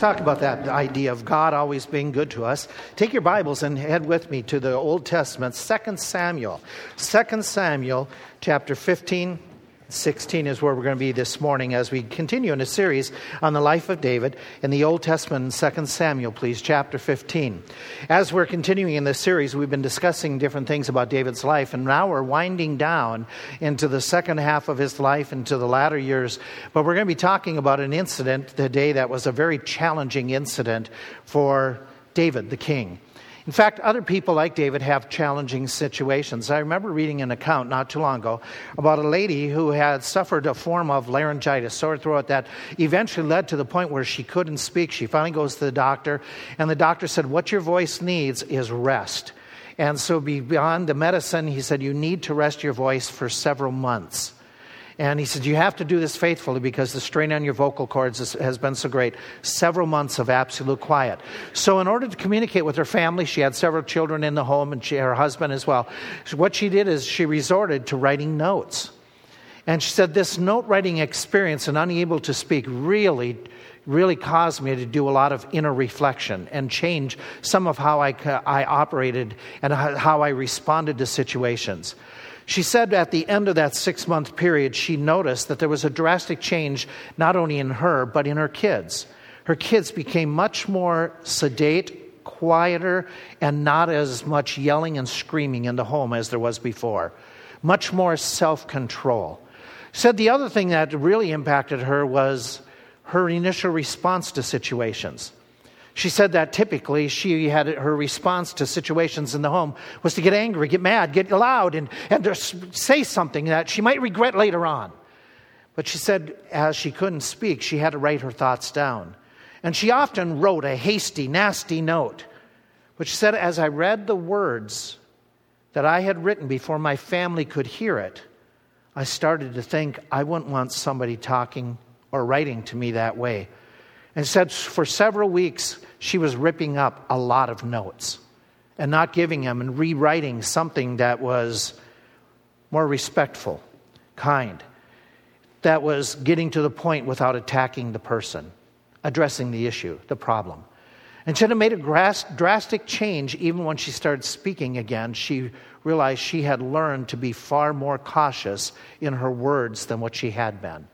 talk about that idea of God always being good to us. Take your Bibles and head with me to the Old Testament, 2 Samuel. 2 Samuel chapter 15 16 is where we're going to be this morning as we continue in a series on the life of David in the Old Testament, 2 Samuel, please, chapter 15. As we're continuing in this series, we've been discussing different things about David's life, and now we're winding down into the second half of his life, into the latter years. But we're going to be talking about an incident today that was a very challenging incident for David, the king. In fact, other people like David have challenging situations. I remember reading an account not too long ago about a lady who had suffered a form of laryngitis, sore throat, that eventually led to the point where she couldn't speak. She finally goes to the doctor, and the doctor said, What your voice needs is rest. And so, beyond the medicine, he said, You need to rest your voice for several months. And he said, You have to do this faithfully because the strain on your vocal cords has been so great. Several months of absolute quiet. So, in order to communicate with her family, she had several children in the home and she, her husband as well. So what she did is she resorted to writing notes. And she said, This note writing experience and unable to speak really really caused me to do a lot of inner reflection and change some of how I, I operated and how I responded to situations. She said at the end of that six month period, she noticed that there was a drastic change not only in her, but in her kids. Her kids became much more sedate, quieter, and not as much yelling and screaming in the home as there was before. Much more self control. Said the other thing that really impacted her was her initial response to situations. She said that typically she had her response to situations in the home was to get angry, get mad, get loud, and, and say something that she might regret later on. But she said, as she couldn't speak, she had to write her thoughts down. And she often wrote a hasty, nasty note. But she said, as I read the words that I had written before my family could hear it, I started to think, I wouldn't want somebody talking or writing to me that way. And said for several weeks, she was ripping up a lot of notes and not giving them and rewriting something that was more respectful, kind, that was getting to the point without attacking the person, addressing the issue, the problem. And had made a drastic change even when she started speaking again. She realized she had learned to be far more cautious in her words than what she had been.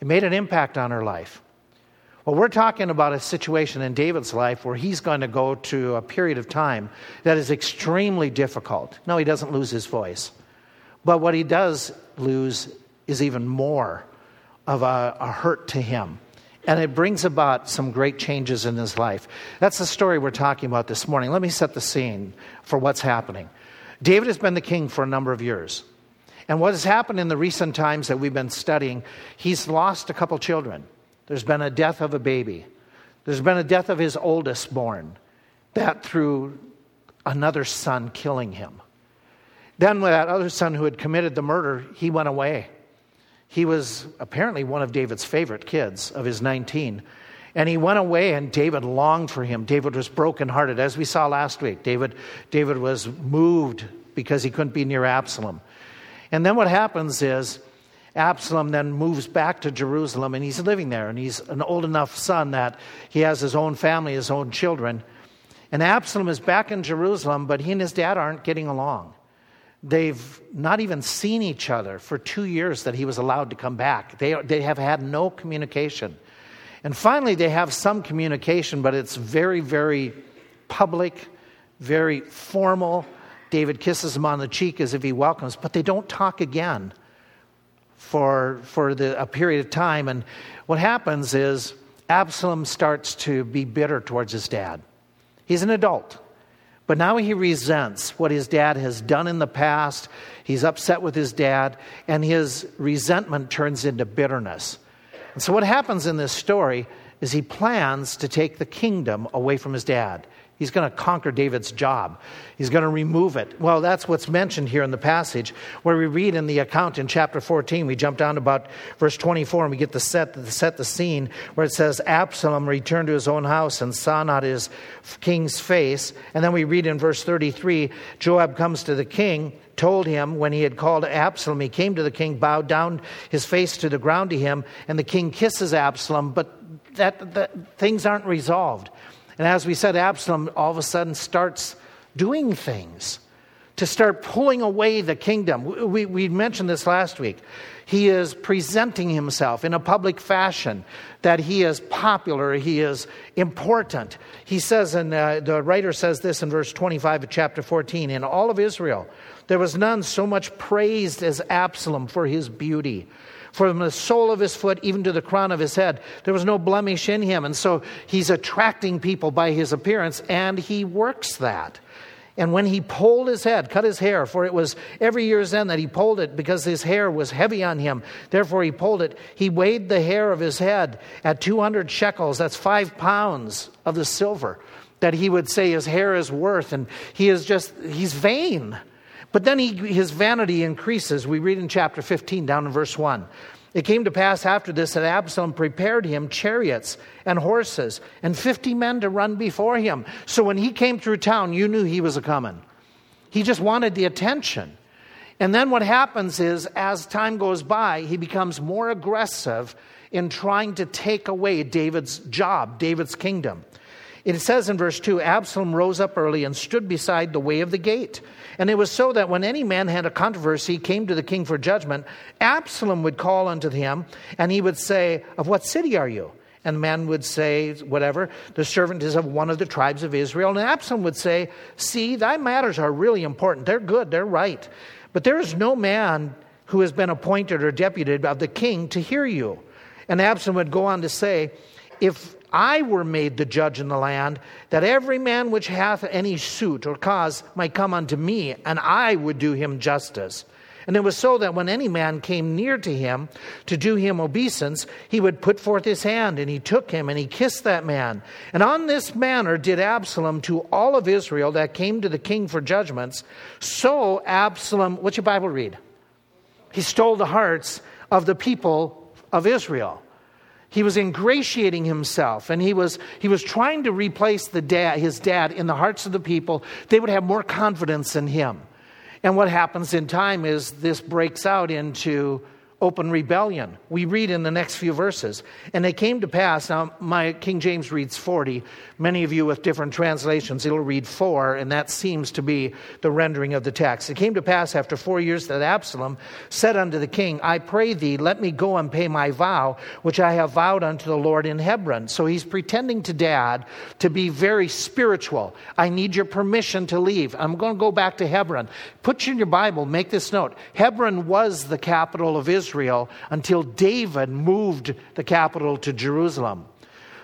It made an impact on her life. Well, we're talking about a situation in David's life where he's going to go to a period of time that is extremely difficult. No, he doesn't lose his voice. But what he does lose is even more of a, a hurt to him. And it brings about some great changes in his life. That's the story we're talking about this morning. Let me set the scene for what's happening. David has been the king for a number of years. And what has happened in the recent times that we've been studying, he's lost a couple children. There's been a death of a baby. There's been a death of his oldest born, that through another son killing him. Then, with that other son who had committed the murder, he went away. He was apparently one of David's favorite kids of his 19. And he went away, and David longed for him. David was brokenhearted. As we saw last week, David, David was moved because he couldn't be near Absalom. And then what happens is Absalom then moves back to Jerusalem and he's living there. And he's an old enough son that he has his own family, his own children. And Absalom is back in Jerusalem, but he and his dad aren't getting along. They've not even seen each other for two years that he was allowed to come back. They, they have had no communication. And finally, they have some communication, but it's very, very public, very formal. David kisses him on the cheek as if he welcomes, but they don't talk again for, for the, a period of time. And what happens is Absalom starts to be bitter towards his dad. He's an adult. But now he resents what his dad has done in the past. He's upset with his dad, and his resentment turns into bitterness. And so, what happens in this story is he plans to take the kingdom away from his dad. He's going to conquer David's job. He's going to remove it. Well, that's what's mentioned here in the passage where we read in the account in chapter 14. We jump down to about verse 24 and we get the set, the set the scene where it says Absalom returned to his own house and saw not his king's face. And then we read in verse 33 Joab comes to the king, told him when he had called Absalom, he came to the king, bowed down his face to the ground to him, and the king kisses Absalom, but that, that things aren't resolved. And as we said, Absalom all of a sudden starts doing things to start pulling away the kingdom. We, we mentioned this last week. He is presenting himself in a public fashion that he is popular, he is important. He says, and uh, the writer says this in verse 25 of chapter 14 In all of Israel, there was none so much praised as Absalom for his beauty. From the sole of his foot even to the crown of his head, there was no blemish in him. And so he's attracting people by his appearance, and he works that. And when he pulled his head, cut his hair, for it was every year's end that he pulled it because his hair was heavy on him. Therefore he pulled it. He weighed the hair of his head at 200 shekels. That's five pounds of the silver that he would say his hair is worth. And he is just, he's vain. But then he, his vanity increases. We read in chapter 15, down in verse 1. It came to pass after this that Absalom prepared him chariots and horses and 50 men to run before him. So when he came through town, you knew he was a coming. He just wanted the attention. And then what happens is, as time goes by, he becomes more aggressive in trying to take away David's job, David's kingdom. It says in verse 2 Absalom rose up early and stood beside the way of the gate. And it was so that when any man had a controversy, came to the king for judgment, Absalom would call unto him, and he would say, Of what city are you? And the man would say, Whatever, the servant is of one of the tribes of Israel. And Absalom would say, See, thy matters are really important. They're good, they're right. But there is no man who has been appointed or deputed of the king to hear you. And Absalom would go on to say, If I were made the judge in the land, that every man which hath any suit or cause might come unto me, and I would do him justice. And it was so that when any man came near to him to do him obeisance, he would put forth his hand, and he took him, and he kissed that man. And on this manner did Absalom to all of Israel that came to the king for judgments. So Absalom, what's your Bible read? He stole the hearts of the people of Israel. He was ingratiating himself and he was, he was trying to replace the dad, his dad in the hearts of the people. They would have more confidence in him. And what happens in time is this breaks out into open rebellion. We read in the next few verses. And it came to pass, now my King James reads 40. Many of you with different translations, it'll read 4, and that seems to be the rendering of the text. It came to pass after four years that Absalom said unto the king, I pray thee, let me go and pay my vow, which I have vowed unto the Lord in Hebron. So he's pretending to dad to be very spiritual. I need your permission to leave. I'm going to go back to Hebron. Put you in your Bible, make this note. Hebron was the capital of Israel. Israel until David moved the capital to Jerusalem.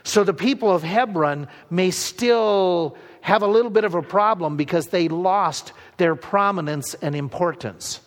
So the people of Hebron may still have a little bit of a problem because they lost their prominence and importance.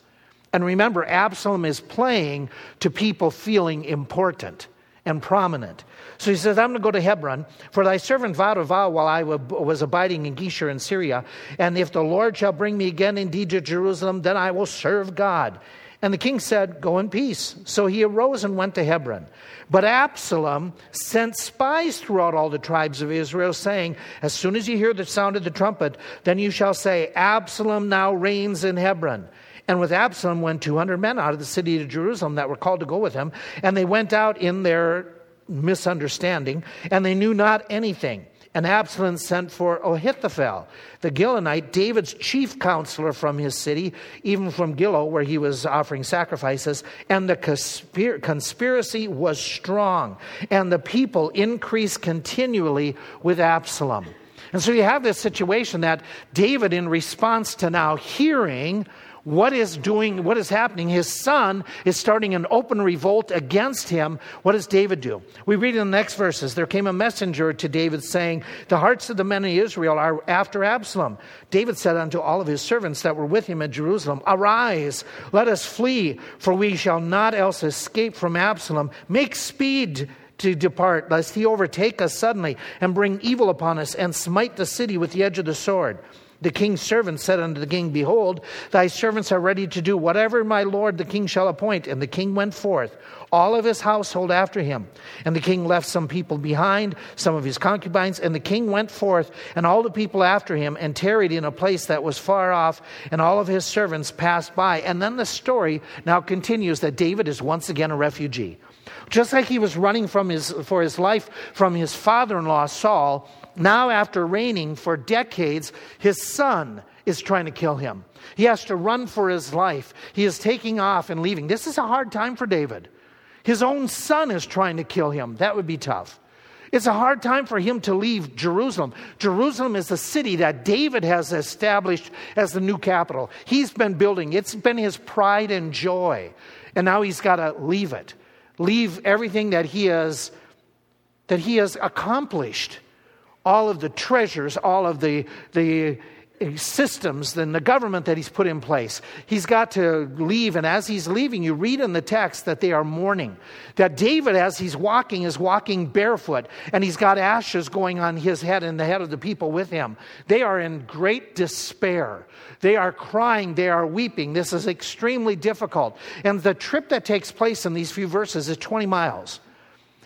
And remember, Absalom is playing to people feeling important and prominent. So he says, I'm going to go to Hebron, for thy servant vowed a vow while I was abiding in Geshur in Syria. And if the Lord shall bring me again indeed to Jerusalem, then I will serve God. And the king said, Go in peace. So he arose and went to Hebron. But Absalom sent spies throughout all the tribes of Israel, saying, As soon as you hear the sound of the trumpet, then you shall say, Absalom now reigns in Hebron. And with Absalom went 200 men out of the city of Jerusalem that were called to go with him. And they went out in their misunderstanding, and they knew not anything. And Absalom sent for Ahithophel, the Gilonite, David's chief counselor from his city, even from Gilo, where he was offering sacrifices. And the conspir- conspiracy was strong, and the people increased continually with Absalom. And so you have this situation that David, in response to now hearing what is doing what is happening? His son is starting an open revolt against him. What does david do? We read in the next verses there came a messenger to david saying the hearts of the men of israel are after absalom. David said unto all of his servants that were with him at jerusalem arise let us flee for we shall not else escape from absalom. Make speed to depart, lest he overtake us suddenly and bring evil upon us and smite the city with the edge of the sword. The king's servants said unto the king, Behold, thy servants are ready to do whatever my lord the king shall appoint. And the king went forth, all of his household after him. And the king left some people behind, some of his concubines. And the king went forth, and all the people after him, and tarried in a place that was far off. And all of his servants passed by. And then the story now continues that David is once again a refugee. Just like he was running from his, for his life from his father in law, Saul, now after reigning for decades, his son is trying to kill him. He has to run for his life. He is taking off and leaving. This is a hard time for David. His own son is trying to kill him. That would be tough. It's a hard time for him to leave Jerusalem. Jerusalem is the city that David has established as the new capital. He's been building, it's been his pride and joy. And now he's got to leave it. Leave everything that he has that he has accomplished. All of the treasures, all of the, the systems than the government that he's put in place. He's got to leave, and as he's leaving, you read in the text that they are mourning. That David, as he's walking, is walking barefoot, and he's got ashes going on his head and the head of the people with him. They are in great despair. They are crying, they are weeping. This is extremely difficult. And the trip that takes place in these few verses is 20 miles.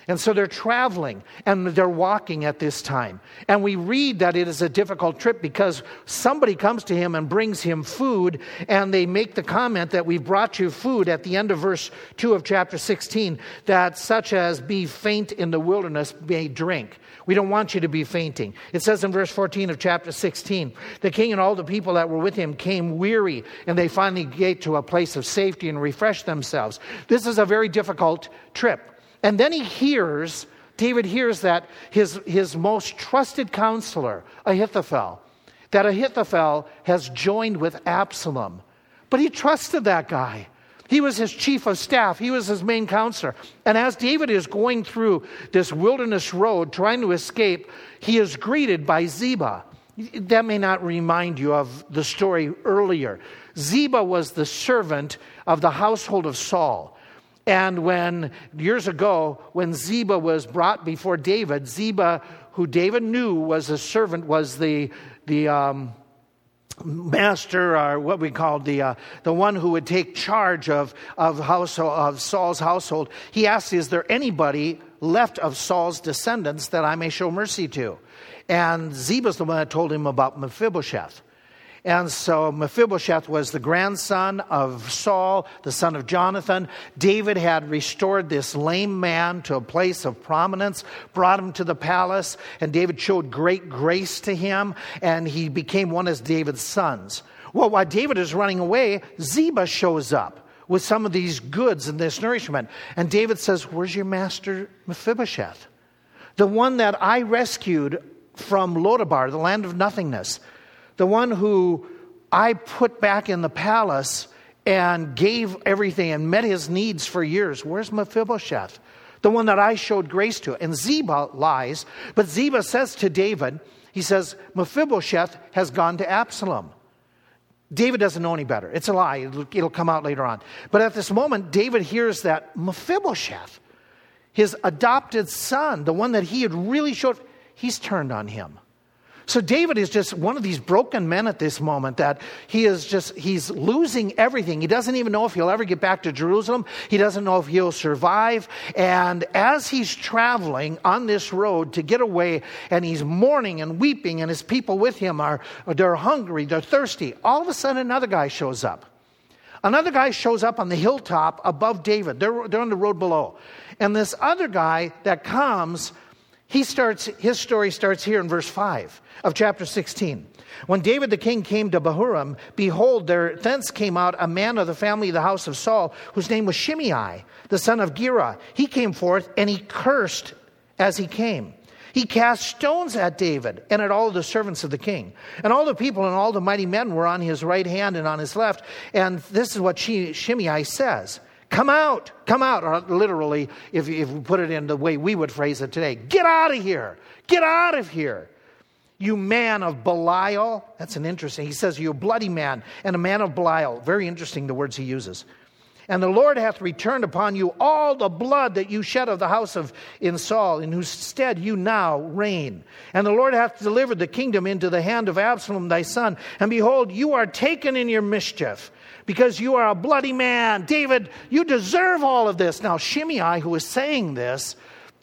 And so they're traveling and they're walking at this time. And we read that it is a difficult trip because somebody comes to him and brings him food, and they make the comment that we brought you food at the end of verse 2 of chapter 16, that such as be faint in the wilderness may drink. We don't want you to be fainting. It says in verse 14 of chapter 16 the king and all the people that were with him came weary, and they finally get to a place of safety and refresh themselves. This is a very difficult trip. And then he hears, David hears that his, his most trusted counselor, Ahithophel, that Ahithophel has joined with Absalom. But he trusted that guy. He was his chief of staff, he was his main counselor. And as David is going through this wilderness road trying to escape, he is greeted by Ziba. That may not remind you of the story earlier. Ziba was the servant of the household of Saul. And when, years ago, when Ziba was brought before David, Ziba, who David knew was a servant, was the, the um, master, or what we call the, uh, the one who would take charge of, of, household, of Saul's household. He asked, Is there anybody left of Saul's descendants that I may show mercy to? And Ziba's the one that told him about Mephibosheth. And so Mephibosheth was the grandson of Saul, the son of Jonathan. David had restored this lame man to a place of prominence, brought him to the palace, and David showed great grace to him, and he became one of David's sons. Well, while David is running away, Ziba shows up with some of these goods and this nourishment. And David says, Where's your master Mephibosheth? The one that I rescued from Lodabar, the land of nothingness the one who I put back in the palace and gave everything and met his needs for years. Where's Mephibosheth? The one that I showed grace to. And Ziba lies, but Ziba says to David, he says, Mephibosheth has gone to Absalom. David doesn't know any better. It's a lie. It'll, it'll come out later on. But at this moment, David hears that Mephibosheth, his adopted son, the one that he had really showed, he's turned on him. So David is just one of these broken men at this moment that he is just, he's losing everything. He doesn't even know if he'll ever get back to Jerusalem. He doesn't know if he'll survive. And as he's traveling on this road to get away and he's mourning and weeping and his people with him are, they're hungry, they're thirsty. All of a sudden another guy shows up. Another guy shows up on the hilltop above David. They're, they're on the road below. And this other guy that comes, he starts, his story starts here in verse 5 of chapter 16. When David the king came to Bahurim, behold, there thence came out a man of the family of the house of Saul, whose name was Shimei, the son of Gera. He came forth and he cursed as he came. He cast stones at David and at all the servants of the king. And all the people and all the mighty men were on his right hand and on his left. And this is what Shimei says Come out, come out. Or literally, if, if we put it in the way we would phrase it today, get out of here, get out of here. You man of Belial. That's an interesting. He says, You bloody man and a man of Belial. Very interesting, the words he uses. And the Lord hath returned upon you all the blood that you shed of the house of in Saul, in whose stead you now reign. And the Lord hath delivered the kingdom into the hand of Absalom thy son. And behold, you are taken in your mischief, because you are a bloody man. David, you deserve all of this. Now, Shimei, who is saying this,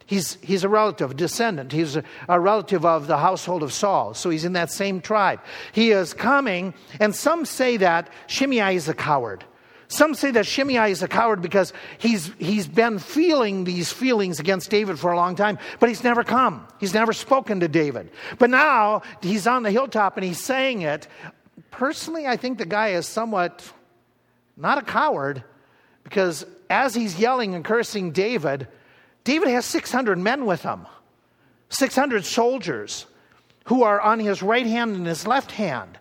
He's, he's a relative, a descendant. He's a, a, relative of the household of Saul. So he's in that same tribe. He is coming, and some say that Shimei is a coward. Some say that Shimei is a coward because he's, he's been feeling these feelings against David for a long time, but he's never come. He's never spoken to David. But now he's on the hilltop and he's saying it. Personally, I think the guy is somewhat not a coward because as he's yelling and cursing David, David has 600 men with him, 600 soldiers who are on his right hand and his left hand.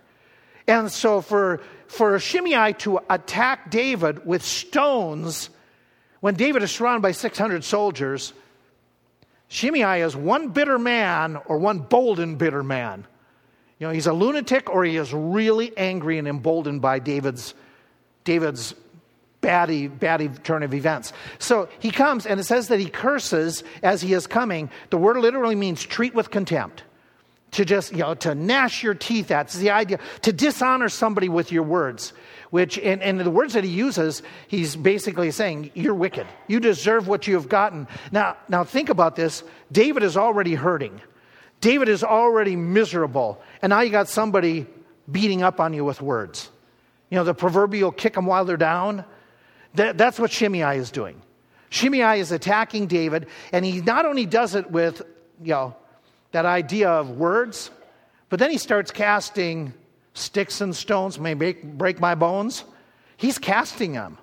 And so for, for Shimei to attack David with stones, when David is surrounded by 600 soldiers, Shimei is one bitter man or one bold and bitter man. You know, he's a lunatic or he is really angry and emboldened by David's, David's batty, batty turn of events. So he comes and it says that he curses as he is coming. The word literally means treat with contempt to just, you know, to gnash your teeth at. It's the idea to dishonor somebody with your words, which, and, and the words that he uses, he's basically saying, You're wicked. You deserve what you have gotten. Now, now think about this. David is already hurting, David is already miserable. And now you got somebody beating up on you with words. You know, the proverbial kick them while they're down. That, that's what Shimei is doing. Shimei is attacking David, and he not only does it with, you know, that idea of words, but then he starts casting sticks and stones, may break, break my bones. He's casting them.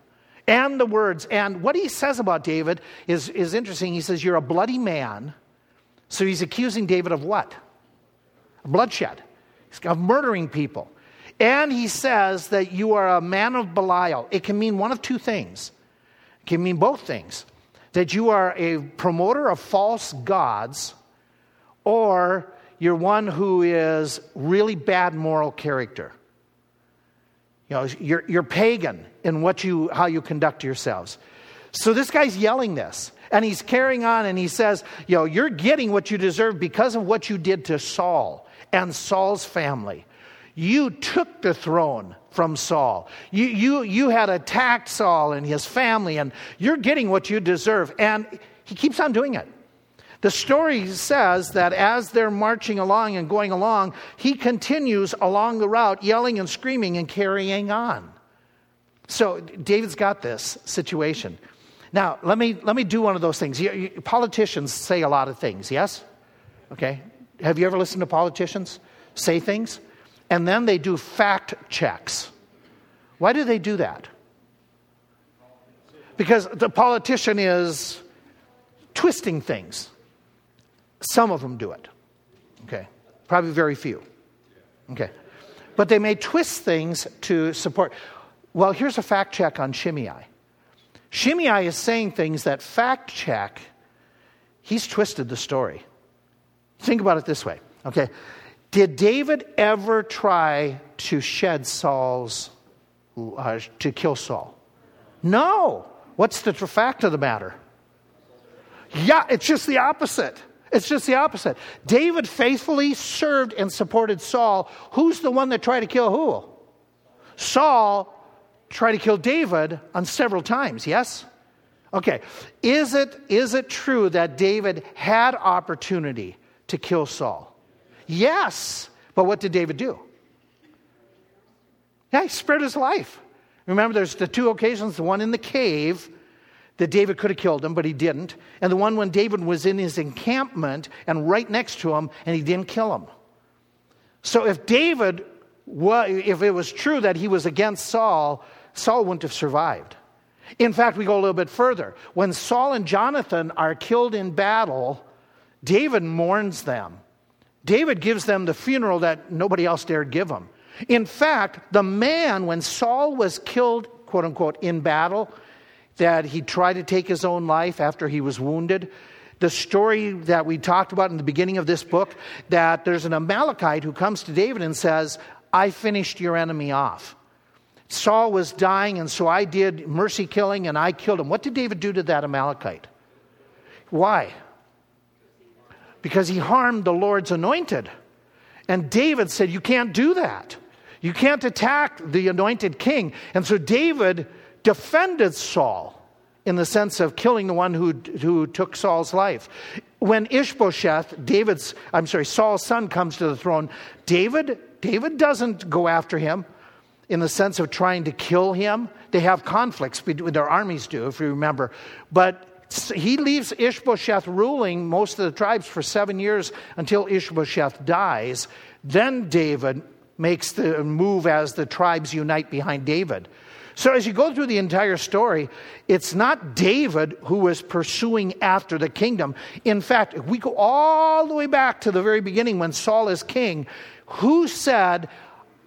And the words. And what he says about David is, is interesting. He says, You're a bloody man. So he's accusing David of what? Bloodshed. He's Of murdering people. And he says that you are a man of Belial. It can mean one of two things. It can mean both things. That you are a promoter of false gods or you're one who is really bad moral character. You know, you're, you're pagan in what you, how you conduct yourselves. So this guy's yelling this, and he's carrying on, and he says, you know, you're getting what you deserve because of what you did to Saul and Saul's family. You took the throne from Saul. You, you, you had attacked Saul and his family, and you're getting what you deserve. And he keeps on doing it. The story says that as they're marching along and going along, he continues along the route, yelling and screaming and carrying on. So David's got this situation. Now, let me, let me do one of those things. You, you, politicians say a lot of things, yes? Okay. Have you ever listened to politicians say things? And then they do fact checks. Why do they do that? Because the politician is twisting things. Some of them do it. Okay. Probably very few. Okay. But they may twist things to support. Well, here's a fact check on Shimei. Shimei is saying things that fact check, he's twisted the story. Think about it this way. Okay. Did David ever try to shed Saul's, uh, to kill Saul? No. What's the fact of the matter? Yeah, it's just the opposite. It's just the opposite. David faithfully served and supported Saul. Who's the one that tried to kill who? Saul tried to kill David on several times, yes? Okay. Is it, is it true that David had opportunity to kill Saul? Yes. But what did David do? Yeah, he spared his life. Remember, there's the two occasions the one in the cave that David could have killed him, but he didn't. And the one when David was in his encampment and right next to him, and he didn't kill him. So if David, if it was true that he was against Saul, Saul wouldn't have survived. In fact, we go a little bit further. When Saul and Jonathan are killed in battle, David mourns them. David gives them the funeral that nobody else dared give them. In fact, the man, when Saul was killed, quote unquote, in battle, that he tried to take his own life after he was wounded. The story that we talked about in the beginning of this book that there's an Amalekite who comes to David and says, I finished your enemy off. Saul was dying, and so I did mercy killing and I killed him. What did David do to that Amalekite? Why? Because he harmed the Lord's anointed. And David said, You can't do that. You can't attack the anointed king. And so David defended Saul in the sense of killing the one who, who took Saul's life. When Ishbosheth, David's, I'm sorry, Saul's son comes to the throne, David, David doesn't go after him. in the sense of trying to kill him. They have conflicts their armies do, if you remember. But he leaves Ishbosheth ruling most of the tribes for seven years until Ishbosheth dies. Then David makes the move as the tribes unite behind David. So, as you go through the entire story, it's not David who was pursuing after the kingdom. In fact, if we go all the way back to the very beginning when Saul is king, who said,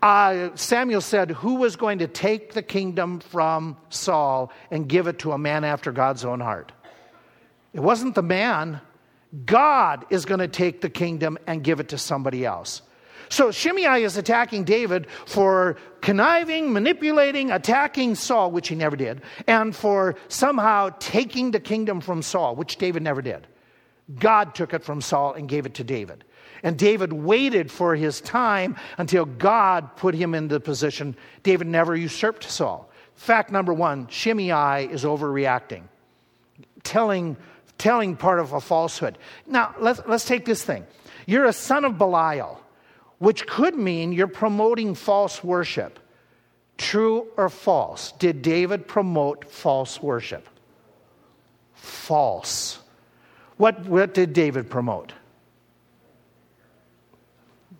uh, Samuel said, Who was going to take the kingdom from Saul and give it to a man after God's own heart? It wasn't the man. God is going to take the kingdom and give it to somebody else. So Shimei is attacking David for conniving, manipulating, attacking Saul, which he never did, and for somehow taking the kingdom from Saul, which David never did. God took it from Saul and gave it to David. And David waited for his time until God put him in the position. David never usurped Saul. Fact number one Shimei is overreacting, telling, telling part of a falsehood. Now, let's, let's take this thing. You're a son of Belial which could mean you're promoting false worship. True or false? Did David promote false worship? False. What, what did David promote?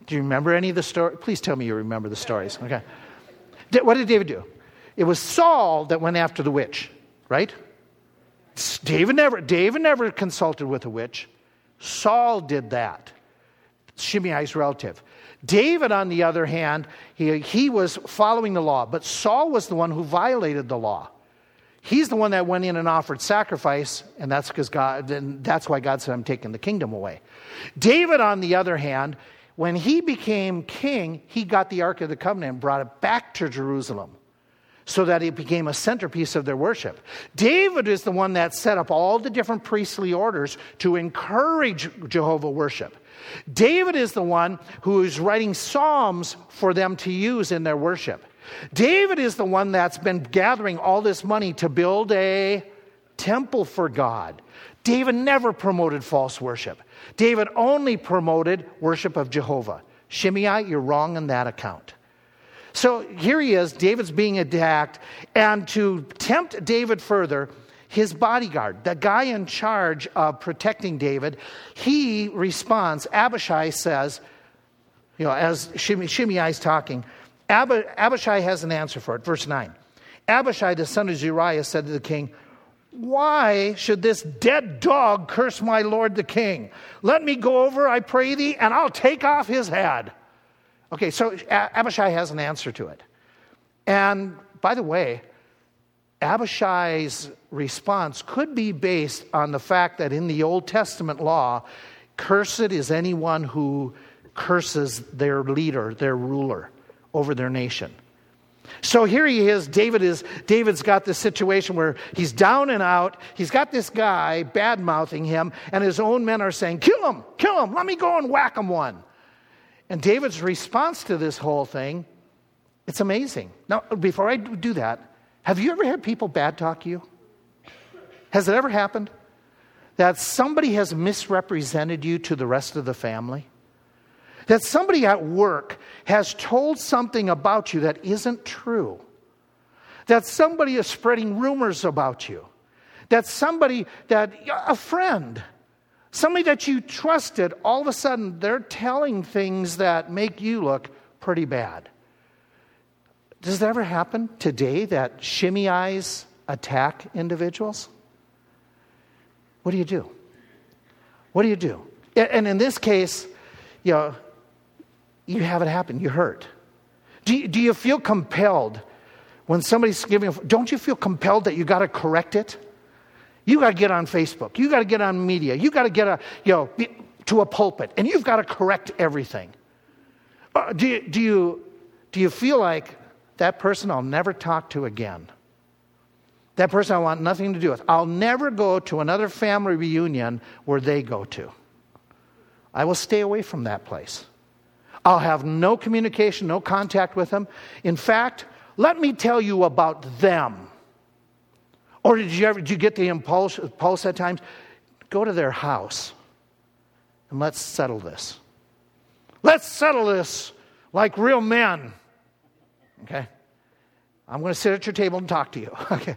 Do you remember any of the stories? Please tell me you remember the stories. Okay. What did David do? It was Saul that went after the witch, right? David never, David never consulted with a witch. Saul did that. Shimei's relative. David, on the other hand, he, he was following the law, but Saul was the one who violated the law. He's the one that went in and offered sacrifice, and that's because God, and that's why God said, I'm taking the kingdom away. David, on the other hand, when he became king, he got the Ark of the Covenant and brought it back to Jerusalem so that it became a centerpiece of their worship. David is the one that set up all the different priestly orders to encourage Jehovah worship. David is the one who is writing psalms for them to use in their worship. David is the one that's been gathering all this money to build a temple for God. David never promoted false worship. David only promoted worship of Jehovah. Shimei, you're wrong in that account. So here he is, David's being attacked, and to tempt David further, his bodyguard, the guy in charge of protecting David, he responds. Abishai says, you know, as Shimei is talking, Abishai has an answer for it. Verse 9. Abishai, the son of Zeruiah, said to the king, Why should this dead dog curse my lord the king? Let me go over, I pray thee, and I'll take off his head. Okay, so Abishai has an answer to it. And by the way, Abishai's response could be based on the fact that in the Old Testament law, cursed is anyone who curses their leader, their ruler over their nation. So here he is. David is David's got this situation where he's down and out. He's got this guy bad mouthing him, and his own men are saying, "Kill him! Kill him! Let me go and whack him one." And David's response to this whole thing, it's amazing. Now, before I do that, have you ever had people bad talk you? Has it ever happened that somebody has misrepresented you to the rest of the family? That somebody at work has told something about you that isn't true? That somebody is spreading rumors about you? That somebody, that a friend, somebody that you trusted, all of a sudden they're telling things that make you look pretty bad. Does it ever happen today that Shimei's attack individuals? What do you do? What do you do? And in this case, you know, you have it happen. You hurt. Do you, do you feel compelled when somebody's giving? Don't you feel compelled that you got to correct it? You got to get on Facebook. You got to get on media. You got to get a you know to a pulpit, and you've got to correct everything. Uh, do do you do you feel like that person I'll never talk to again. That person I want nothing to do with. I'll never go to another family reunion where they go to. I will stay away from that place. I'll have no communication, no contact with them. In fact, let me tell you about them. Or did you ever did you get the impulse, impulse at times? Go to their house and let's settle this. Let's settle this like real men. Okay? I'm going to sit at your table and talk to you. okay.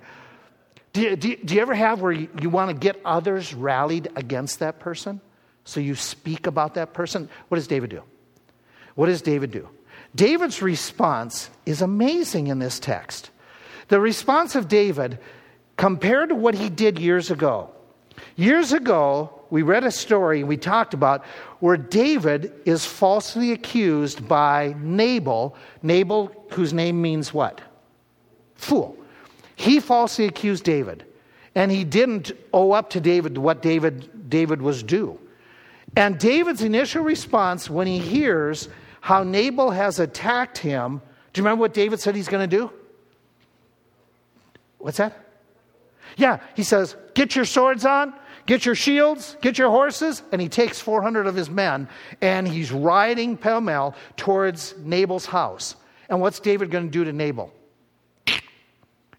Do you, do, you, do you ever have where you, you want to get others rallied against that person? So you speak about that person? What does David do? What does David do? David's response is amazing in this text. The response of David, compared to what he did years ago, years ago, we read a story we talked about where David is falsely accused by Nabal, Nabal, whose name means what? Fool. He falsely accused David, and he didn't owe up to David what David, David was due. And David's initial response when he hears how Nabal has attacked him, do you remember what David said he's going to do? What's that? Yeah, he says, Get your swords on, get your shields, get your horses. And he takes 400 of his men and he's riding pell mell towards Nabal's house. And what's David going to do to Nabal?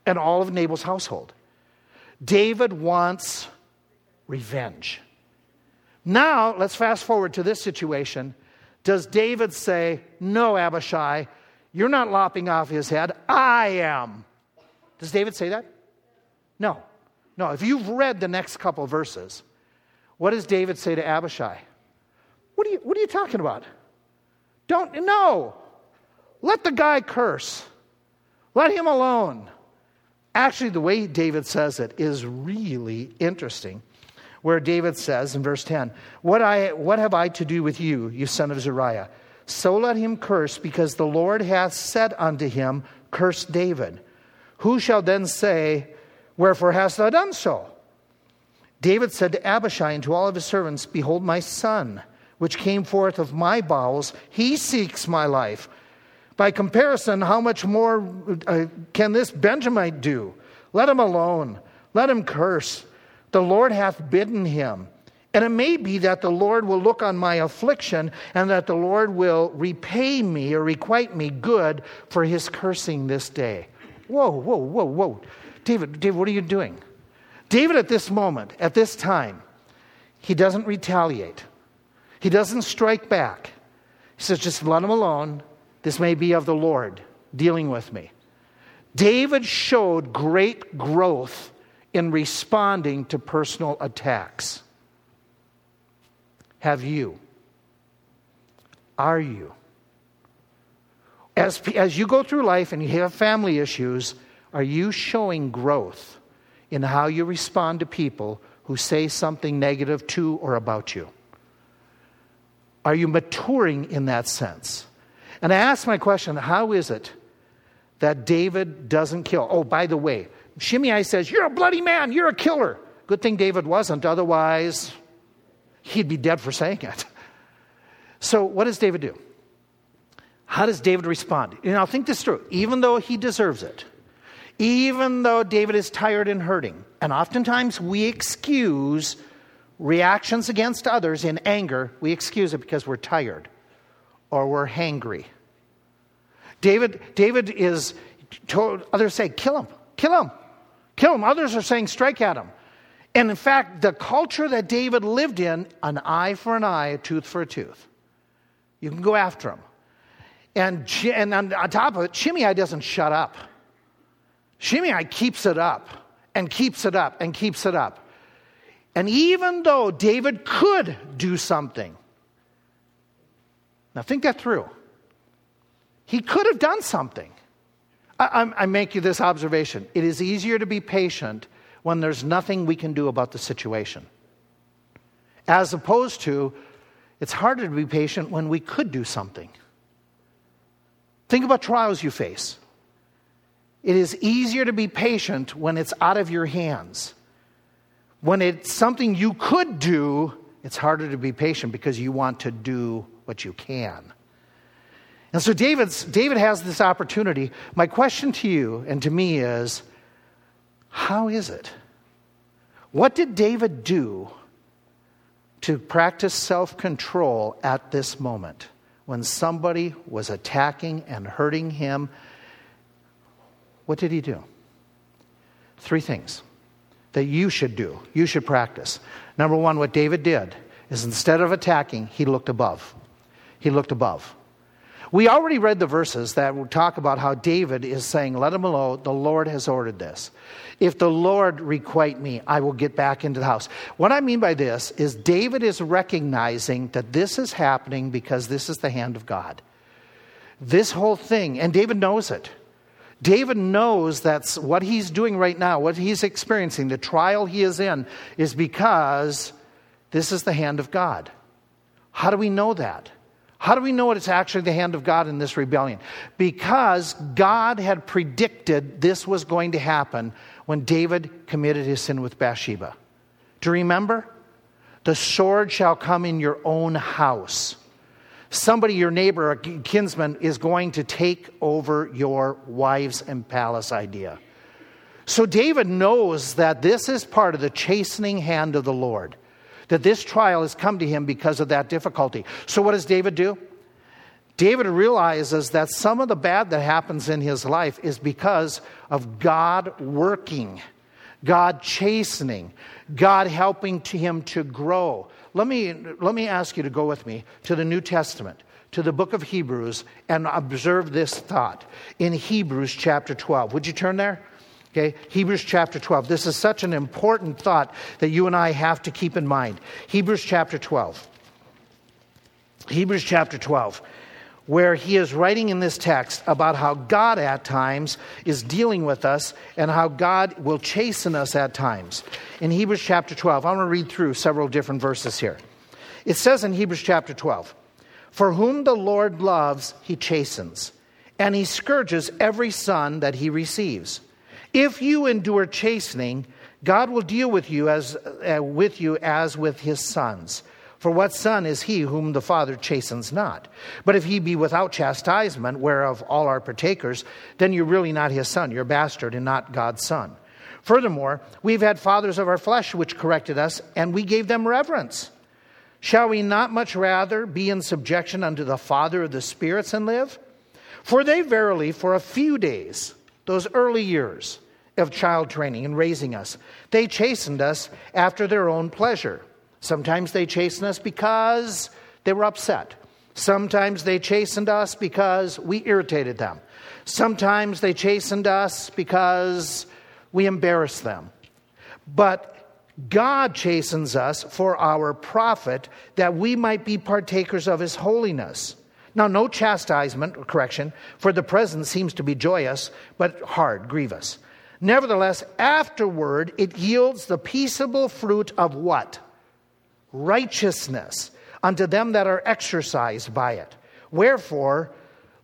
and all of Nabal's household. David wants revenge. Now, let's fast forward to this situation. Does David say, No, Abishai, you're not lopping off his head, I am? Does David say that? No. No. If you've read the next couple verses, what does David say to Abishai? What are you, what are you talking about? Don't, no. Let the guy curse. Let him alone. Actually, the way David says it is really interesting. Where David says in verse 10, what, I, what have I to do with you, you son of Zeruiah? So let him curse, because the Lord hath said unto him, Curse David. Who shall then say, Wherefore hast thou done so? David said to Abishai and to all of his servants, Behold, my son, which came forth of my bowels, he seeks my life. By comparison, how much more uh, can this Benjamite do? Let him alone. Let him curse. The Lord hath bidden him. And it may be that the Lord will look on my affliction and that the Lord will repay me or requite me good for his cursing this day. Whoa, whoa, whoa, whoa. David, David, what are you doing? David, at this moment, at this time, he doesn't retaliate. He doesn't strike back. He says, just let him alone. This may be of the Lord dealing with me. David showed great growth in responding to personal attacks. Have you? Are you? As, as you go through life and you have family issues, are you showing growth in how you respond to people who say something negative to or about you? Are you maturing in that sense? And I ask my question how is it that David doesn't kill? Oh, by the way, Shimei says, You're a bloody man, you're a killer. Good thing David wasn't, otherwise, he'd be dead for saying it. So, what does David do? How does David respond? You know, think this through. Even though he deserves it, even though David is tired and hurting, and oftentimes we excuse reactions against others in anger, we excuse it because we're tired or we're hangry. David, David is told, others say, kill him, kill him, kill him. Others are saying, strike at him. And in fact, the culture that David lived in, an eye for an eye, a tooth for a tooth. You can go after him. And, and on, top of it, Shimei doesn't shut up. Shimei keeps it up and keeps it up and keeps it up. And even though David could do something, now, think that through. He could have done something. I, I, make you this observation it is easier to be patient when there's nothing we can do about the situation, as opposed to it's harder to be patient when we could do something. Think about trials you face. It is easier to be patient when it's out of your hands. When it's something you could do, it's harder to be patient because you want to do what you can. And so David's, David has this opportunity. My question to you and to me is how is it? What did David do to practice self control at this moment when somebody was attacking and hurting him? What did he do? Three things that you should do, you should practice. Number one, what David did is instead of attacking, he looked above. He looked above. We already read the verses that talk about how David is saying, Let him alone, the Lord has ordered this. If the Lord requite me, I will get back into the house. What I mean by this is David is recognizing that this is happening because this is the hand of God. This whole thing, and David knows it. David knows that what he's doing right now, what he's experiencing, the trial he is in, is because this is the hand of God. How do we know that? How do we know it's actually the hand of God in this rebellion? Because God had predicted this was going to happen when David committed his sin with Bathsheba. Do you remember? The sword shall come in your own house. Somebody, your neighbor, a kinsman, is going to take over your wives and palace idea. So David knows that this is part of the chastening hand of the Lord, that this trial has come to him because of that difficulty. So what does David do? David realizes that some of the bad that happens in his life is because of God working, God chastening, God helping to him to grow. Let me, let me ask you to go with me to the New Testament, to the book of Hebrews, and observe this thought in Hebrews chapter 12. Would you turn there? Okay, Hebrews chapter 12. This is such an important thought that you and I have to keep in mind. Hebrews chapter 12. Hebrews chapter 12 where he is writing in this text about how God at times is dealing with us and how God will chasten us at times. In Hebrews chapter 12, I'm going to read through several different verses here. It says in Hebrews chapter 12, For whom the Lord loves, he chastens, and he scourges every son that he receives. If you endure chastening, God will deal with you as, uh, with you as with his sons. For what son is he whom the Father chastens not? But if he be without chastisement, whereof all are partakers, then you're really not his son. You're a bastard and not God's son. Furthermore, we've had fathers of our flesh which corrected us, and we gave them reverence. Shall we not much rather be in subjection unto the Father of the spirits and live? For they verily, for a few days, those early years of child training and raising us, they chastened us after their own pleasure Sometimes they chasten us because they were upset. Sometimes they chastened us because we irritated them. Sometimes they chastened us because we embarrassed them. But God chastens us for our profit that we might be partakers of his holiness. Now, no chastisement or correction for the present seems to be joyous, but hard, grievous. Nevertheless, afterward it yields the peaceable fruit of what? Righteousness unto them that are exercised by it. Wherefore,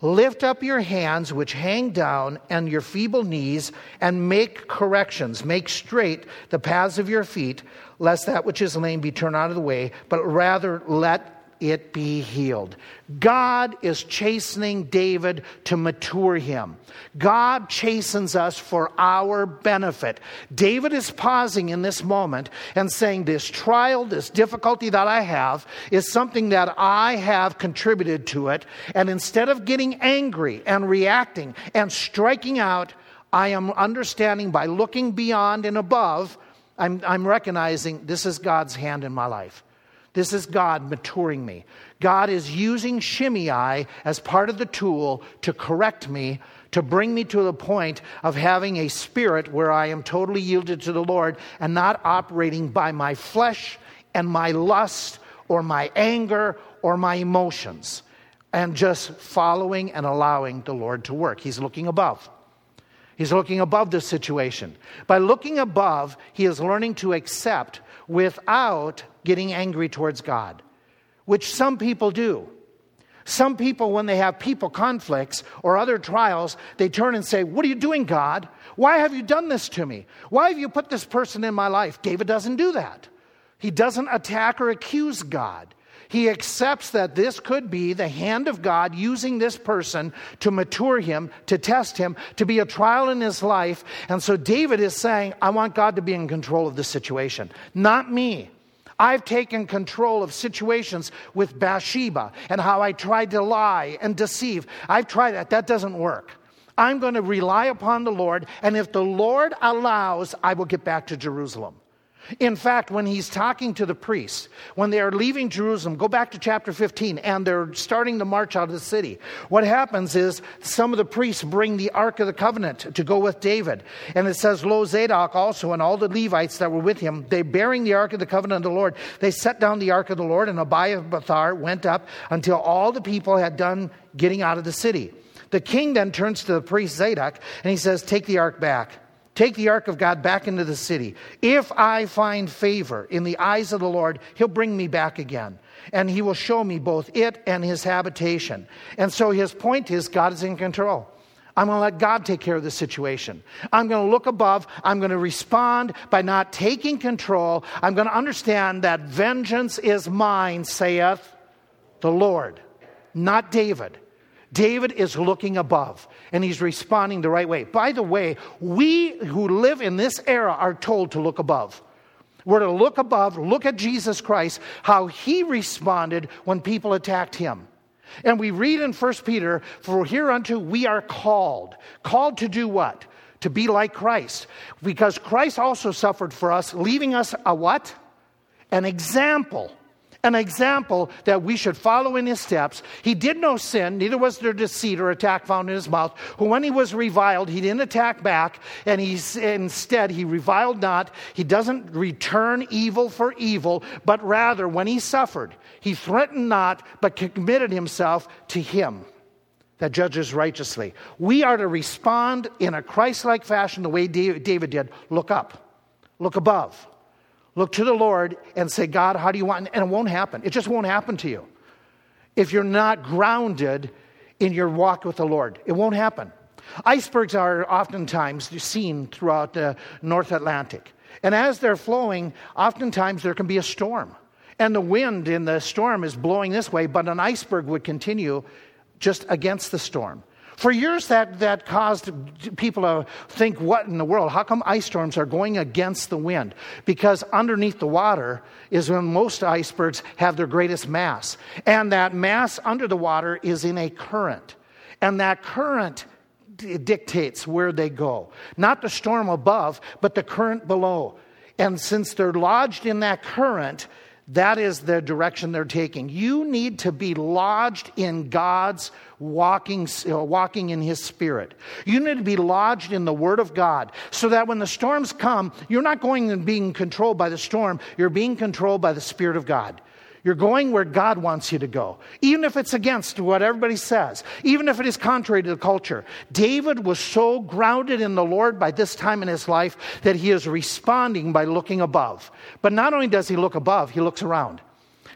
lift up your hands which hang down and your feeble knees and make corrections make straight the paths of your feet lest that which is lame be turned out of the way but rather let it be healed. God is chastening David to mature him. God chastens us for our benefit. David is pausing in this moment and saying, This trial, this difficulty that I have, is something that I have contributed to it. And instead of getting angry and reacting and striking out, I am understanding by looking beyond and above, I'm, I'm recognizing this is God's hand in my life. This is God maturing me. God is using Shimei as part of the tool to correct me, to bring me to the point of having a spirit where I am totally yielded to the Lord and not operating by my flesh and my lust or my anger or my emotions and just following and allowing the Lord to work. He's looking above. He's looking above the situation. By looking above, he is learning to accept without getting angry towards God, which some people do. Some people, when they have people conflicts or other trials, they turn and say, What are you doing, God? Why have you done this to me? Why have you put this person in my life? David doesn't do that. He doesn't attack or accuse God. He accepts that this could be the hand of God using this person to mature him, to test him, to be a trial in his life. And so David is saying, I want God to be in control of this situation, not me. I've taken control of situations with Bathsheba and how I tried to lie and deceive. I've tried that. That doesn't work. I'm going to rely upon the Lord, and if the Lord allows, I will get back to Jerusalem. In fact, when he's talking to the priests, when they are leaving Jerusalem, go back to chapter 15, and they're starting to march out of the city. What happens is some of the priests bring the Ark of the Covenant to go with David. And it says, Lo Zadok also and all the Levites that were with him, they bearing the Ark of the Covenant of the Lord, they set down the Ark of the Lord, and Abiathar went up until all the people had done getting out of the city. The king then turns to the priest Zadok, and he says, Take the Ark back. Take the ark of God back into the city. If I find favor in the eyes of the Lord, he'll bring me back again. And he will show me both it and his habitation. And so his point is God is in control. I'm going to let God take care of the situation. I'm going to look above. I'm going to respond by not taking control. I'm going to understand that vengeance is mine, saith the Lord, not David. David is looking above and he's responding the right way. By the way, we who live in this era are told to look above. We're to look above, look at Jesus Christ, how he responded when people attacked him. And we read in 1 Peter, For hereunto we are called. Called to do what? To be like Christ. Because Christ also suffered for us, leaving us a what? An example an example that we should follow in his steps. He did no sin, neither was there deceit or attack found in his mouth. Who, when he was reviled, he didn't attack back, and he, instead he reviled not. He doesn't return evil for evil, but rather, when he suffered, he threatened not, but committed himself to him that judges righteously. We are to respond in a Christ like fashion the way David did look up, look above. Look to the Lord and say, God, how do you want? And it won't happen. It just won't happen to you. If you're not grounded in your walk with the Lord, it won't happen. Icebergs are oftentimes seen throughout the North Atlantic. And as they're flowing, oftentimes there can be a storm. And the wind in the storm is blowing this way, but an iceberg would continue just against the storm. For years, that, that caused people to think, what in the world? How come ice storms are going against the wind? Because underneath the water is when most icebergs have their greatest mass. And that mass under the water is in a current. And that current dictates where they go. Not the storm above, but the current below. And since they're lodged in that current, that is the direction they're taking. You need to be lodged in God's walking, uh, walking in His Spirit. You need to be lodged in the Word of God so that when the storms come, you're not going and being controlled by the storm, you're being controlled by the Spirit of God. You're going where God wants you to go, even if it's against what everybody says, even if it is contrary to the culture. David was so grounded in the Lord by this time in his life that he is responding by looking above. But not only does he look above, he looks around.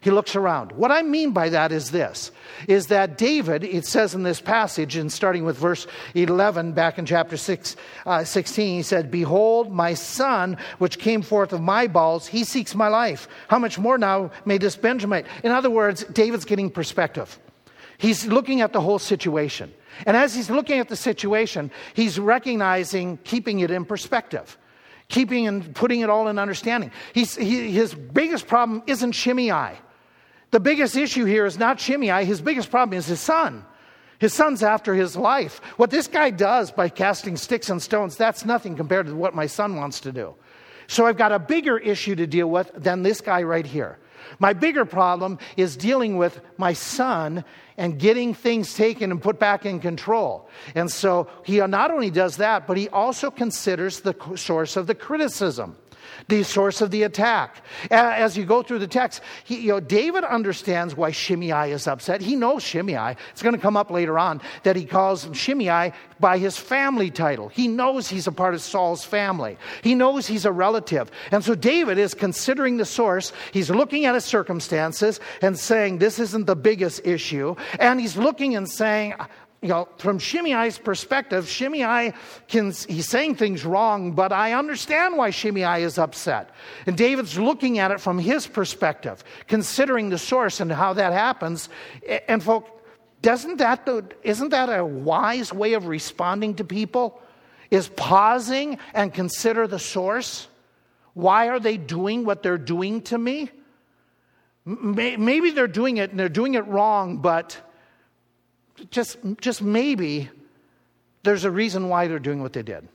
He looks around. What I mean by that is this is that David, it says in this passage, and starting with verse 11, back in chapter 6, uh, 16, he said, Behold, my son, which came forth of my balls, he seeks my life. How much more now may this Benjamin? In other words, David's getting perspective. He's looking at the whole situation. And as he's looking at the situation, he's recognizing, keeping it in perspective keeping and putting it all in understanding. He, his biggest problem isn't Shimei. The biggest issue here is not Shimei, his biggest problem is his son. His son's after his life. What this guy does by casting sticks and stones, that's nothing compared to what my son wants to do. So I've got a bigger issue to deal with than this guy right here. My bigger problem is dealing with my son and getting things taken and put back in control. And so he not only does that, but he also considers the source of the criticism the source of the attack. As you go through the text, he, you know, David understands why Shimei is upset. He knows Shimei. It's going to come up later on that he calls Shimei by his family title. He knows he's a part of Saul's family. He knows he's a relative. And so David is considering the source. He's looking at his circumstances and saying, This isn't the biggest issue. And he's looking and saying, you know, from Shimei's perspective, Shimei can, he's saying things wrong, but I understand why Shimei is upset. And David's looking at it from his perspective, considering the source and how that happens. And folk, doesn't that, isn't that a wise way of responding to people? Is pausing and consider the source? Why are they doing what they're doing to me? Maybe they're doing it and they're doing it wrong, but just, just maybe there's a reason why they're doing what they did.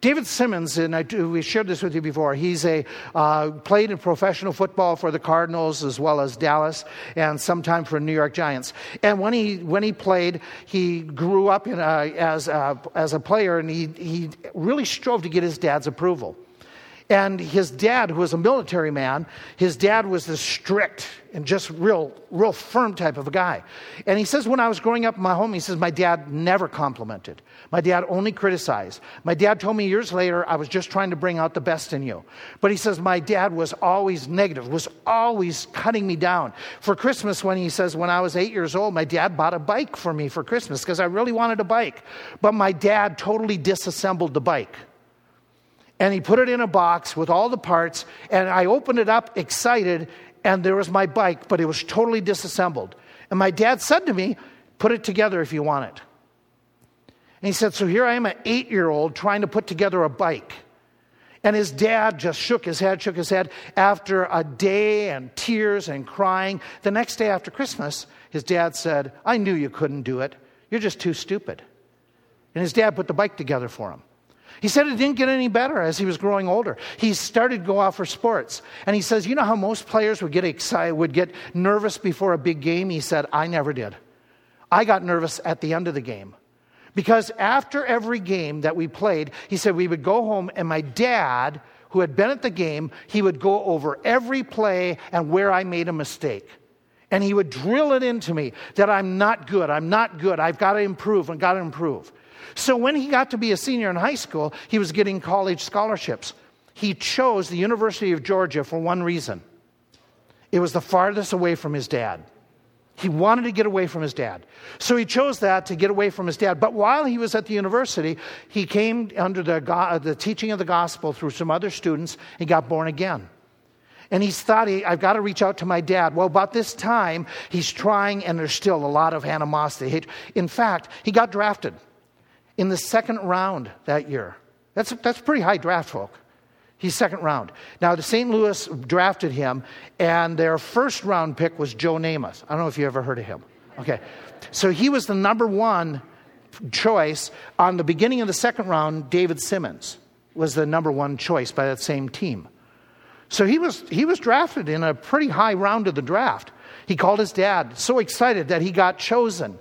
David Simmons, and I we shared this with you before, he's a, uh, played in professional football for the Cardinals as well as Dallas and sometime for New York Giants. And when he, when he played, he grew up a, as, a, as a player and he, he really strove to get his dad's approval. And his dad, who was a military man, his dad was this strict and just real, real firm type of a guy. And he says, when I was growing up in my home, he says, my dad never complimented. My dad only criticized. My dad told me years later, I was just trying to bring out the best in you. But he says, my dad was always negative, was always cutting me down. For Christmas, when he says, when I was eight years old, my dad bought a bike for me for Christmas because I really wanted a bike. But my dad totally disassembled the bike and he put it in a box with all the parts and i opened it up excited and there was my bike but it was totally disassembled. And my dad said to me put it together if you want it. And he said so here i am an eight year old trying to put together a bike. And his dad just shook his head shook his head. After a day and tears and crying the next day after christmas his dad said i knew you couldn't do it. You're just too stupid. And his dad put the bike together for him he said it didn't get any better as he was growing older. He started to go out for sports. And he says, You know how most players would get excited, would get nervous before a big game? He said, I never did. I got nervous at the end of the game. Because after every game that we played, he said we would go home and my dad, who had been at the game, he would go over every play and where I made a mistake. And he would drill it into me that I'm not good, I'm not good, I've got to improve, I've got to improve. So when he got to be a senior in high school, he was getting college scholarships. He chose the University of Georgia for one reason it was the farthest away from his dad. He wanted to get away from his dad. So he chose that to get away from his dad. But while he was at the university, he came under the, uh, the teaching of the gospel through some other students. He got born again. And he's thought, I've got to reach out to my dad. Well, about this time, he's trying, and there's still a lot of animosity. In fact, he got drafted in the second round that year. That's, that's pretty high draft, folk. He's second round. Now, the St. Louis drafted him, and their first round pick was Joe Namath. I don't know if you ever heard of him. Okay. So he was the number one choice. On the beginning of the second round, David Simmons was the number one choice by that same team. So he was, he was drafted in a pretty high round of the draft. He called his dad, so excited that he got chosen,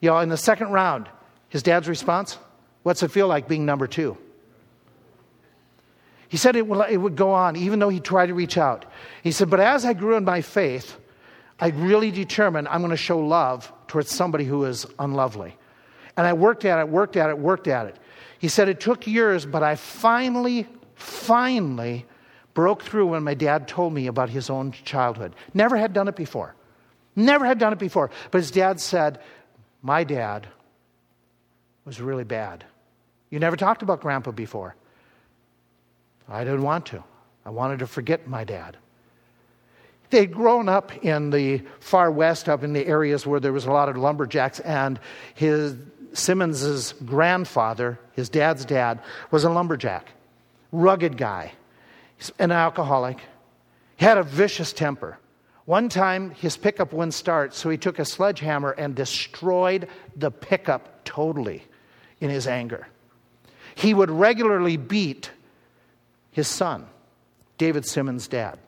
you know, in the second round. His dad's response? What's it feel like being number two? He said it would, it would go on, even though he tried to reach out. He said, But as I grew in my faith, I really determined I'm going to show love towards somebody who is unlovely. And I worked at it, worked at it, worked at it. He said, It took years, but I finally, finally broke through when my dad told me about his own childhood. Never had done it before. Never had done it before. But his dad said, My dad was really bad. You never talked about grandpa before. I didn't want to. I wanted to forget my dad. They'd grown up in the far west, up in the areas where there was a lot of lumberjacks, and his Simmons's grandfather, his dad's dad, was a lumberjack, rugged guy, an alcoholic, he had a vicious temper. One time, his pickup wouldn't start, so he took a sledgehammer and destroyed the pickup totally in his anger. He would regularly beat his son, David Simmons' dad.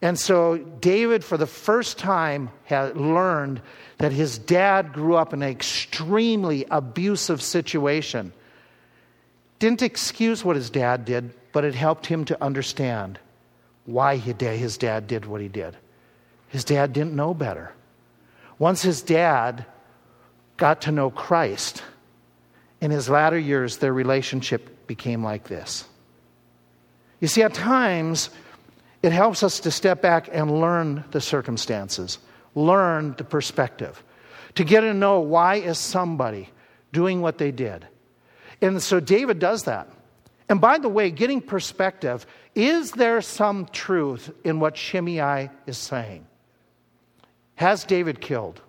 And so David, for the first time, had learned that his dad grew up in an extremely abusive situation. Didn't excuse what his dad did, but it helped him to understand why his dad did what he did. His dad didn't know better. Once his dad got to know Christ, in his latter years, their relationship became like this. You see, at times, it helps us to step back and learn the circumstances, learn the perspective, to get to know why is somebody doing what they did. And so David does that. And by the way, getting perspective, is there some truth in what Shimei is saying? Has David killed?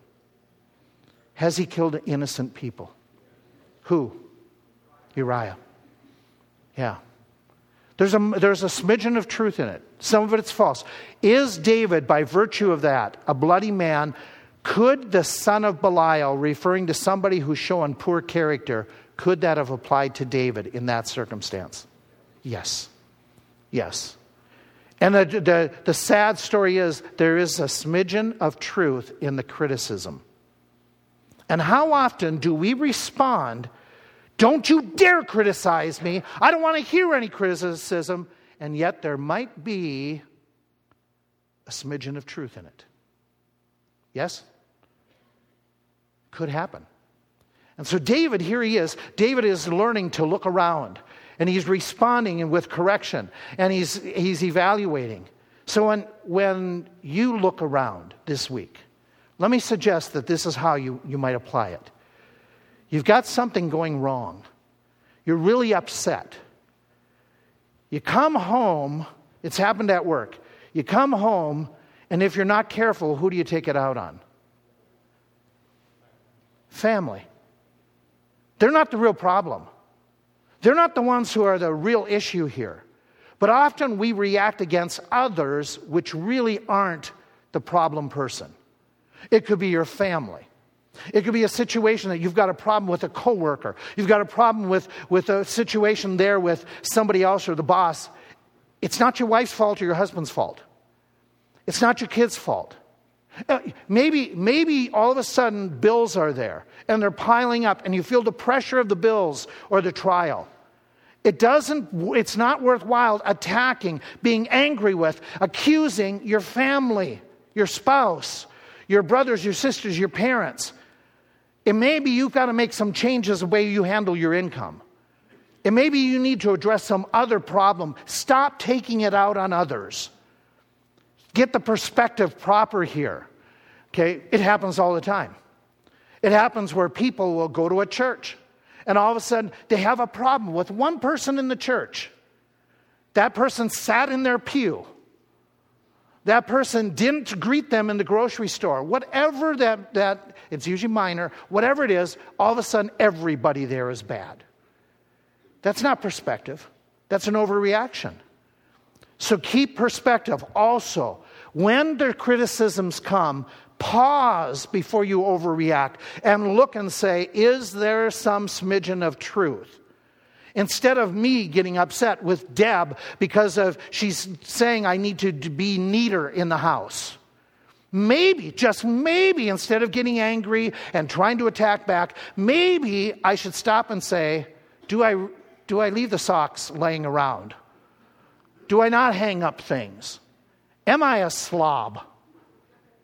Has he killed innocent people? Who? Uriah. Yeah. There's a, there's a smidgen of truth in it. Some of it's false. Is David, by virtue of that, a bloody man Could the son of Belial, referring to somebody who's shown poor character, could that have applied to David in that circumstance? Yes. Yes. And the, the, the, sad story is there is a smidgen of truth in the criticism. And how often do we respond, Don't you dare criticize me? I don't want to hear any criticism. And yet there might be a smidgen of truth in it. Yes? Could happen. And so, David, here he is. David is learning to look around and he's responding with correction and he's, he's evaluating. So, when, when you look around this week, let me suggest that this is how you, you might apply it. You've got something going wrong, you're really upset. You come home, it's happened at work. You come home, and if you're not careful, who do you take it out on? Family. They're not the real problem. They're not the ones who are the real issue here. But often we react against others which really aren't the problem person. It could be your family. It could be a situation that you've got a problem with a coworker. You've got a problem with, with a situation there with somebody else or the boss. It's not your wife's fault or your husband's fault. It's not your kid's fault. Uh, maybe, maybe all of a sudden bills are there and they're piling up and you feel the pressure of the bills or the trial. It doesn't, it's not worthwhile attacking, being angry with, accusing your family, your spouse, your brothers, your sisters, your parents. It may be you've got to make some changes the way you handle your income. It may be you need to address some other problem. Stop taking it out on others. Get the perspective proper here. Okay? It happens all the time. It happens where people will go to a church and all of a sudden they have a problem with one person in the church. That person sat in their pew. That person didn't greet them in the grocery store. Whatever that, that it's usually minor, whatever it is, all of a sudden everybody there is bad. That's not perspective, that's an overreaction. So keep perspective. Also, when the criticisms come, pause before you overreact and look and say, is there some smidgen of truth? Instead of me getting upset with Deb because of she's saying I need to be neater in the house. Maybe, just maybe, instead of getting angry and trying to attack back, maybe I should stop and say, do I, do I leave the socks laying around? Do I not hang up things? Am I a slob?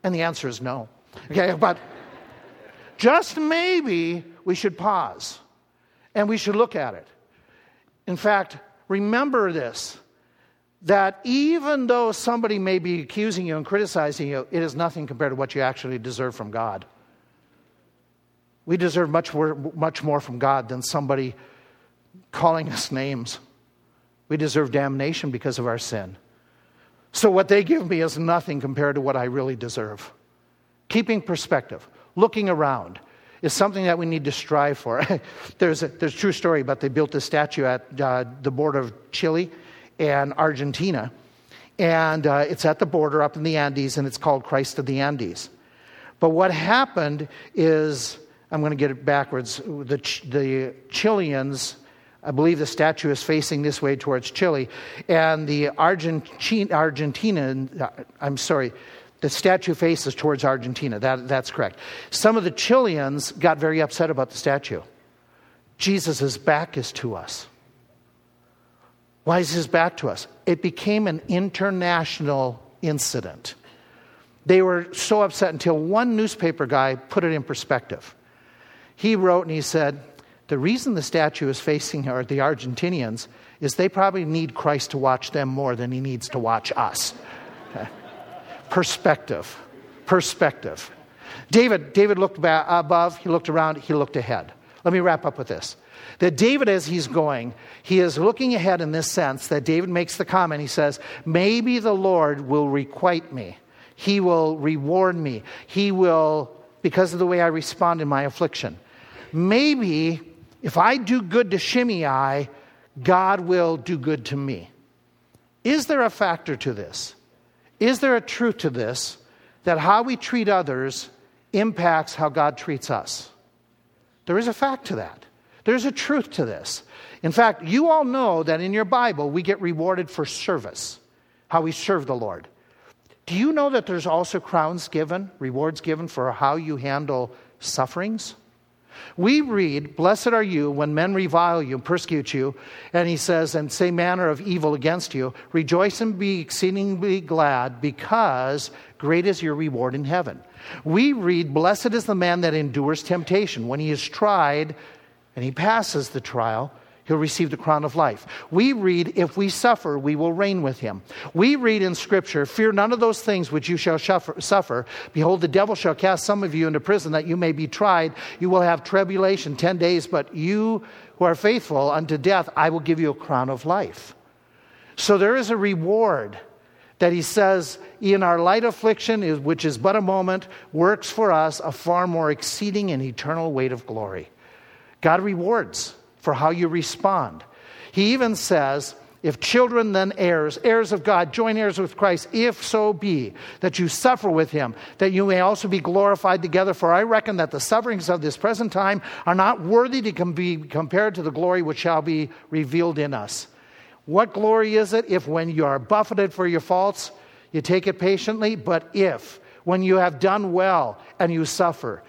And the answer is no. Okay, but just maybe we should pause and we should look at it. In fact, remember this that even though somebody may be accusing you and criticizing you, it is nothing compared to what you actually deserve from God. We deserve much more, much more from God than somebody calling us names. We deserve damnation because of our sin. So, what they give me is nothing compared to what I really deserve. Keeping perspective, looking around, is something that we need to strive for. there's, a, there's a true story about they built a statue at uh, the border of Chile and Argentina. And uh, it's at the border up in the Andes, and it's called Christ of the Andes. But what happened is, I'm going to get it backwards, the, the Chileans I believe the statue is facing this way towards Chile. And the Argentina, Argentina I'm sorry, the statue faces towards Argentina. That, that's correct. Some of the Chileans got very upset about the statue. Jesus' back is to us. Why is his back to us? It became an international incident. They were so upset until one newspaper guy put it in perspective. He wrote and he said, the reason the statue is facing the Argentinians is they probably need Christ to watch them more than he needs to watch us. Okay. Perspective. Perspective. David, David looked above, he looked around, he looked ahead. Let me wrap up with this. That David, as he's going, he is looking ahead in this sense that David makes the comment. He says, Maybe the Lord will requite me. He will reward me. He will, because of the way I respond in my affliction. Maybe if I do good to Shimei, God will do good to me. Is there a factor to this? Is there a truth to this that how we treat others impacts how God treats us. There is a fact to that. There's a truth to this. In fact, you all know that in your Bible we get rewarded for service, how we serve the Lord. Do you know that there's also crowns given, rewards given for how you handle sufferings? We read, Blessed are you when men revile you and persecute you, and he says, and say manner of evil against you. Rejoice and be exceedingly glad, because great is your reward in heaven. We read, Blessed is the man that endures temptation. When he is tried and he passes the trial, he'll receive the crown of life. We read, If we suffer, we will reign with him. We read in Scripture, Fear none of those things which you shall suffer. Behold, the devil shall cast some of you into prison that you may be tried. You will have tribulation 10 days, but you who are faithful unto death, I will give you a crown of life. So there is a reward that he says, in our light affliction, which is but a moment, works for us a far more exceeding and eternal weight of glory. God rewards for how you respond. He even says, if children, then heirs, heirs of God, join heirs with Christ, if so be that you suffer with him, that you may also be glorified together. For I reckon that the sufferings of this present time are not worthy to be compared to the glory which shall be revealed in us. What glory is it if, when you are buffeted for your faults, you take it patiently? But if, when you have done well and you suffer,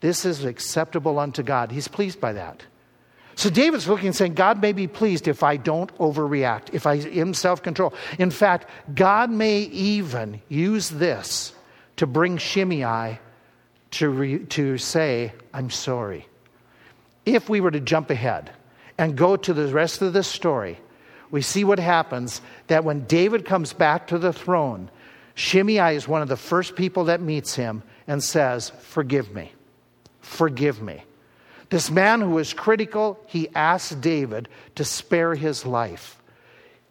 this is acceptable unto God. He's pleased by that. So David's looking and saying, God may be pleased if I don't overreact, if I am self control. In fact, God may even use this to bring Shimei to, re, to say, I'm sorry. If we were to jump ahead and go to the rest of this story, we see what happens that when David comes back to the throne, Shimei is one of the first people that meets him and says, Forgive me. Forgive me. This man who was critical, he asked David to spare his life.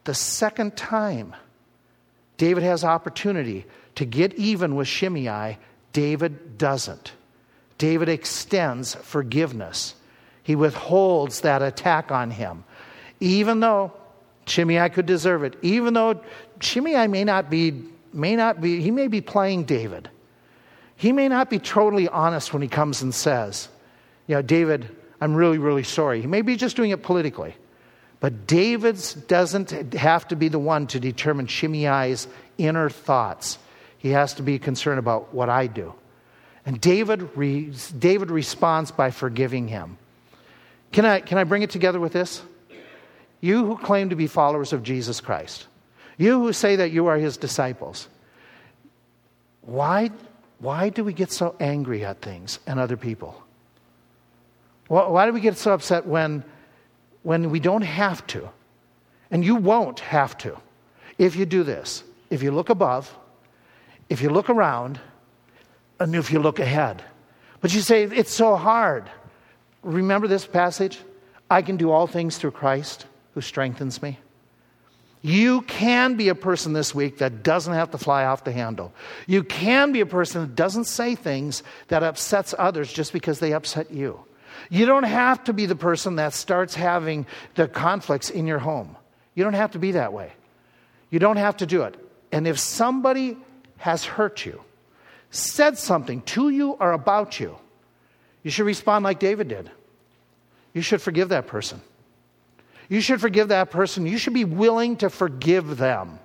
The second time David has opportunity to get even with Shimei, David doesn't. David extends forgiveness. He withholds that attack on him. Even though Shimei could deserve it, even though Shimei may not be, may not be, he may be playing David. He may not be totally honest when he comes and says, you know, David, I'm really, really sorry. He may be just doing it politically. But David doesn't have to be the one to determine Shimei's inner thoughts. He has to be concerned about what I do. And David, re, David responds by forgiving him. Can I, can I bring it together with this? You who claim to be followers of Jesus Christ, you who say that you are his disciples, why, why do we get so angry at things and other people? Why do we get so upset when, when we don't have to? And you won't have to if you do this. If you look above, if you look around, and if you look ahead. But you say, it's so hard. Remember this passage? I can do all things through Christ who strengthens me. You can be a person this week that doesn't have to fly off the handle. You can be a person that doesn't say things that upsets others just because they upset you. You don't have to be the person that starts having the conflicts in your home. You don't have to be that way. You don't have to do it. And if somebody has hurt you, said something to you or about you, you should respond like David did. You should forgive that person. You should forgive that person. You should be willing to forgive them.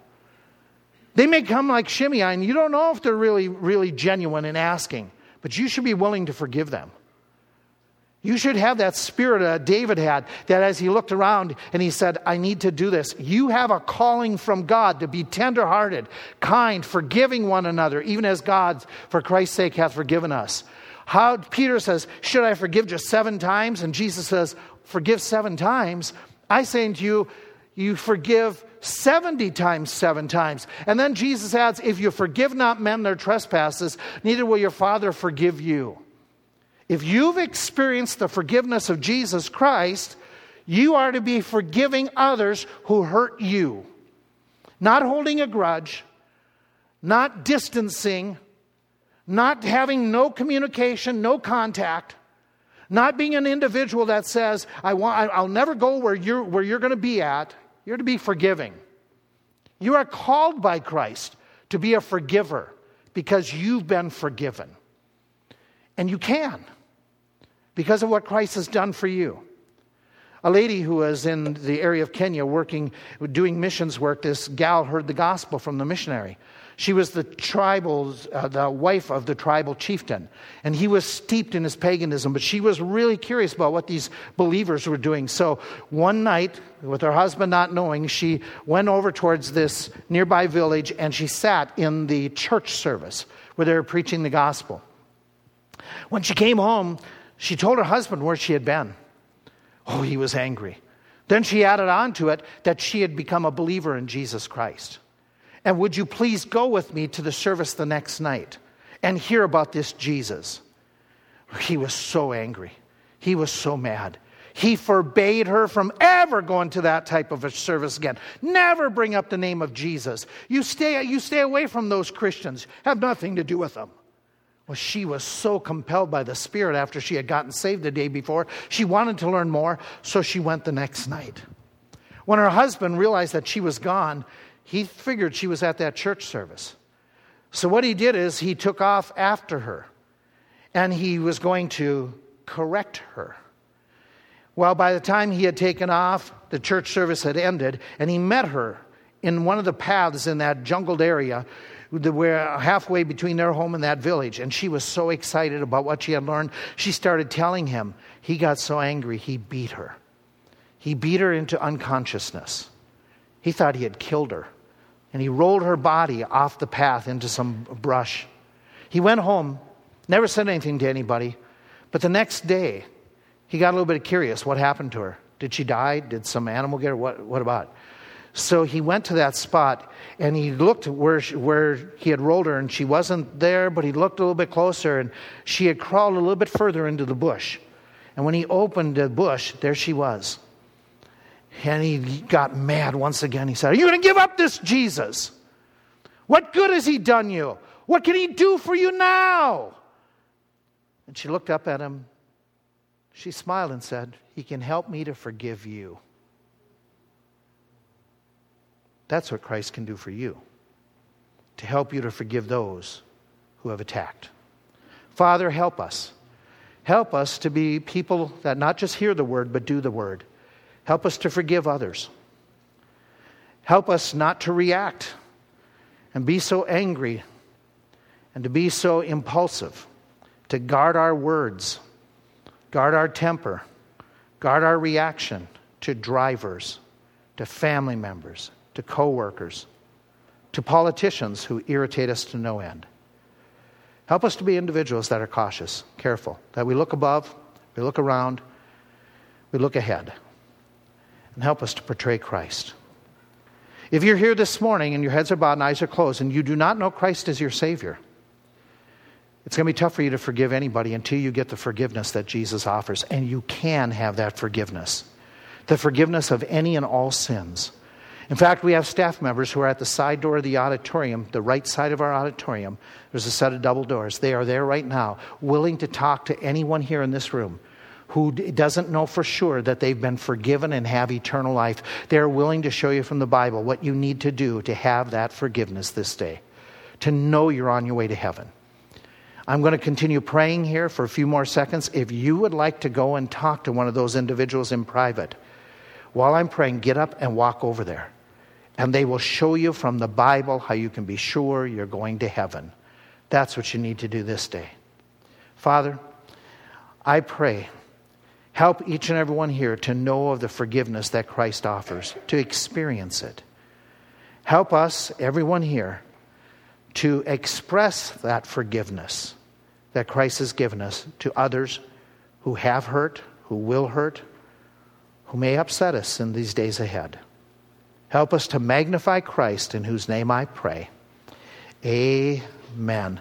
They may come like Shimei, and you don't know if they're really, really genuine in asking, but you should be willing to forgive them. You should have that spirit that David had, that as he looked around and he said, I need to do this. You have a calling from God to be tenderhearted, kind, forgiving one another, even as God, for Christ's sake, hath forgiven us. How Peter says, Should I forgive just seven times? And Jesus says, Forgive seven times. I say unto you, you forgive 70 times seven times. And then Jesus adds, If you forgive not men their trespasses, neither will your Father forgive you. If you've experienced the forgiveness of Jesus Christ, you are to be forgiving others who hurt you. Not holding a grudge, not distancing, not having no communication, no contact, not being an individual that says, I want, I'll never go where you're, where you're going to be at. You're to be forgiving. You are called by Christ to be a forgiver because you've been forgiven. And you can because of what Christ has done for you. A lady who was in the area of Kenya working, doing missions work, this gal heard the gospel from the missionary. She was the tribal, uh, the wife of the tribal chieftain, and he was steeped in his paganism. But she was really curious about what these believers were doing. So one night, with her husband not knowing, she went over towards this nearby village and she sat in the church service where they were preaching the gospel. When she came home, she told her husband where she had been. Oh, he was angry. Then she added on to it that she had become a believer in Jesus Christ. And would you please go with me to the service the next night and hear about this Jesus? He was so angry. He was so mad. He forbade her from ever going to that type of a service again. Never bring up the name of Jesus. You stay, you stay away from those Christians. Have nothing to do with them. Well, she was so compelled by the Spirit after she had gotten saved the day before. She wanted to learn more, so she went the next night. When her husband realized that she was gone, he figured she was at that church service. So, what he did is he took off after her and he was going to correct her. Well, by the time he had taken off, the church service had ended, and he met her in one of the paths in that jungled area where halfway between their home and that village. And she was so excited about what she had learned, she started telling him. He got so angry, he beat her. He beat her into unconsciousness. He thought he had killed her. And he rolled her body off the path into some brush. He went home, never said anything to anybody. But the next day, he got a little bit curious what happened to her. Did she die? Did some animal get her? What, what about? So he went to that spot and he looked where, she, where he had rolled her, and she wasn't there, but he looked a little bit closer, and she had crawled a little bit further into the bush. And when he opened the bush, there she was. And he got mad once again. He said, Are you going to give up this Jesus? What good has he done you? What can he do for you now? And she looked up at him. She smiled and said, He can help me to forgive you. That's what Christ can do for you to help you to forgive those who have attacked. Father, help us. Help us to be people that not just hear the word, but do the word. Help us to forgive others. Help us not to react and be so angry and to be so impulsive, to guard our words, guard our temper, guard our reaction to drivers, to family members, to coworkers, to politicians who irritate us to no end. Help us to be individuals that are cautious, careful, that we look above, we look around, we look ahead and help us to portray Christ. If you're here this morning and your heads are bowed and eyes are closed and you do not know Christ as your Savior, it's going to be tough for you to forgive anybody until you get the forgiveness that Jesus offers. And you can have that forgiveness the forgiveness of any and all sins. In fact, we have staff members who are at the side door of the auditorium, the right side of our auditorium. There's a set of double doors. They are there right now, willing to talk to anyone here in this room who doesn't know for sure that they've been forgiven and have eternal life, they're willing to show you from the Bible what you need to do to have that forgiveness this day, to know you're on your way to heaven. I'm going to continue praying here for a few more seconds. If you would like to go and talk to one of those individuals in private, while I'm praying, get up and walk over there. And they will show you from the Bible how you can be sure you're going to heaven. That's what you need to do this day. Father, I pray Help each and every one here to know of the forgiveness that Christ offers, to experience it. Help us, everyone here, to express that forgiveness that Christ has given us to others who have hurt, who will hurt, who may upset us in these days ahead. Help us to magnify Christ, in whose name I pray. Amen.